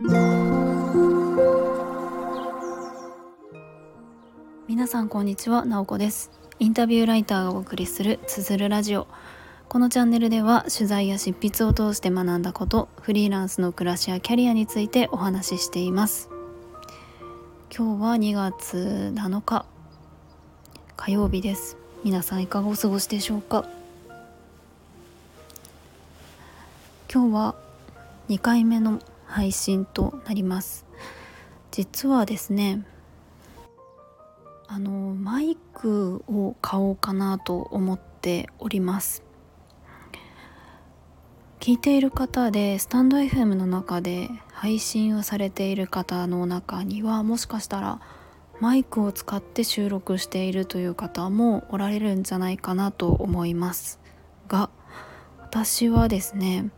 皆さんこんにちは、なおこです。インタビューライターがお送りするつづるラジオ。このチャンネルでは取材や執筆を通して学んだことフリーランスの暮らしやキャリアについてお話ししています。今日は2月7日火曜日です。皆さんいかがお過ごしでしょうか？今日は2回目の配信となります。実はですねあのマイクを買おうかなと思っております。聞いている方でスタンド FM の中で配信をされている方の中にはもしかしたらマイクを使って収録しているという方もおられるんじゃないかなと思いますが私はですね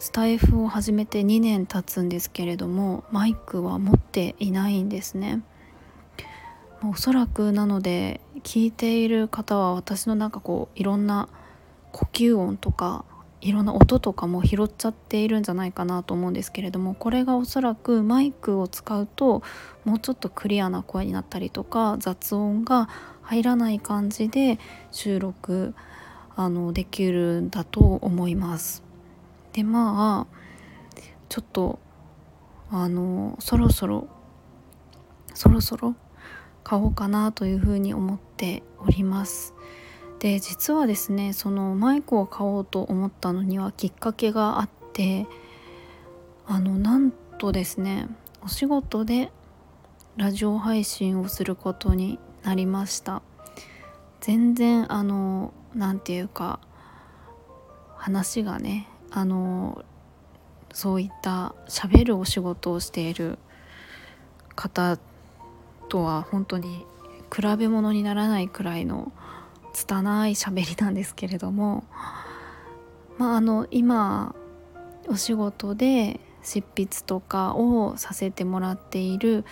スタイフを始めて2年経つんですけれどもマイクは持っていないんですねおそらくなので聞いている方は私のなんかこういろんな呼吸音とかいろんな音とかも拾っちゃっているんじゃないかなと思うんですけれどもこれがおそらくマイクを使うともうちょっとクリアな声になったりとか雑音が入らない感じで収録あのできるんだと思います。でまあちょっとあのそろそろそろそろ買おうかなというふうに思っております。で実はですねそのマイクを買おうと思ったのにはきっかけがあってあのなんとですねお仕事でラジオ配信をすることになりました。全然あの何て言うか話がねあのそういった喋るお仕事をしている方とは本当に比べ物にならないくらいの拙い喋りなんですけれどもまああの今お仕事で執筆とかをさせてもらっている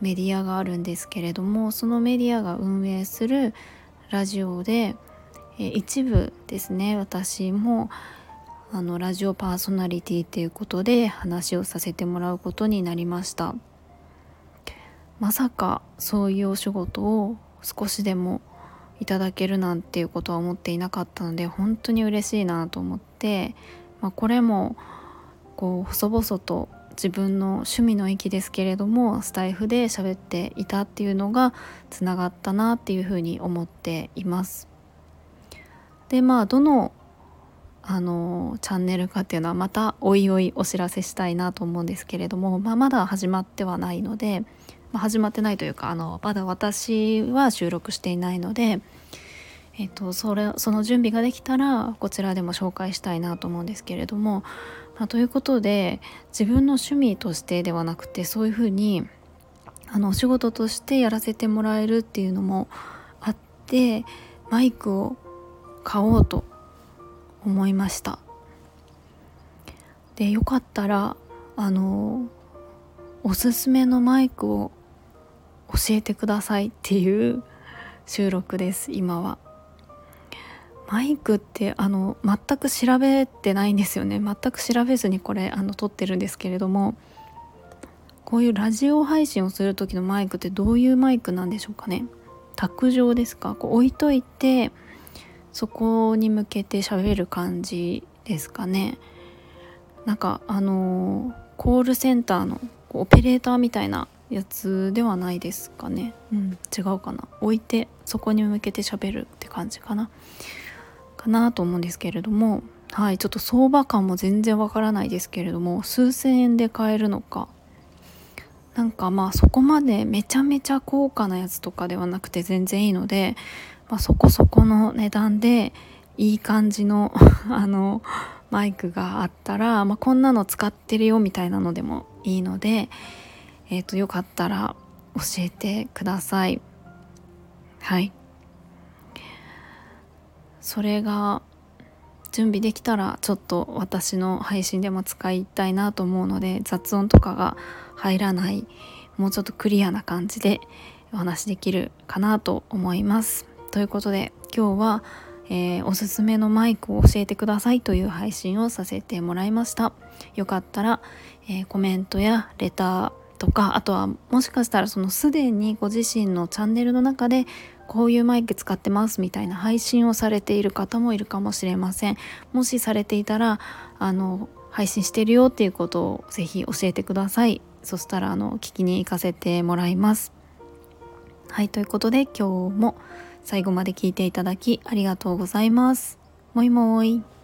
メディアがあるんですけれどもそのメディアが運営するラジオで一部ですね私もあのラジオパーソナリティっていうことで話をさせてもらうことになりましたまさかそういうお仕事を少しでもいただけるなんていうことは思っていなかったので本当に嬉しいなと思って、まあ、これもこう細々と自分の趣味の域ですけれどもスタイフで喋っていたっていうのがつながったなっていうふうに思っています。でまあどのあのチャンネルかっていうのはまたおいおいお知らせしたいなと思うんですけれども、まあ、まだ始まってはないので、まあ、始まってないというかあのまだ私は収録していないので、えーと、それその準備ができたらこちらでも紹介したいなと思うんですけれども、まあ、ということで自分の趣味としてではなくてそういうふうにあのお仕事としてやらせてもらえるっていうのもあってマイクを買おうと思いました。でよかったらあのおすすめのマイクを教えてくださいっていう収録です今は。マイクってあの全く調べてないんですよね。全く調べずにこれあの撮ってるんですけれどもこういうラジオ配信をする時のマイクってどういうマイクなんでしょうかね。卓上ですか？こう置いといてそこに向けて喋る感じですかね。なんかあのコールセンターのオペレーターみたいなやつではないですかね。うん違うかな。置いてそこに向けて喋るって感じかな。かなと思うんですけれども。はいちょっと相場感も全然わからないですけれども。数千円で買えるのか。なんかまあそこまでめちゃめちゃ高価なやつとかではなくて全然いいのでまあ、そこそこの値段でいい感じの あのマイクがあったら、まあ、こんなの使ってるよみたいなのでもいいので、えー、とよかったら教えてくださいはいそれが準備できたらちょっと私の配信でも使いたいなと思うので雑音とかが入らないもうちょっとクリアな感じでお話できるかなと思います。ということで今日は、えー、おすすめのマイクを教えてくださいという配信をさせてもらいました。よかったら、えー、コメントやレターとかあとはもしかしたらそのすでにご自身のチャンネルの中でこういうマイク使ってますみたいな配信をされている方もいるかもしれません。もしされていたらあの配信してるよっていうことをぜひ教えてください。そしたらあの聞きに行かせてもらいます。はいということで今日も最後まで聞いていただきありがとうございます。もいもーい。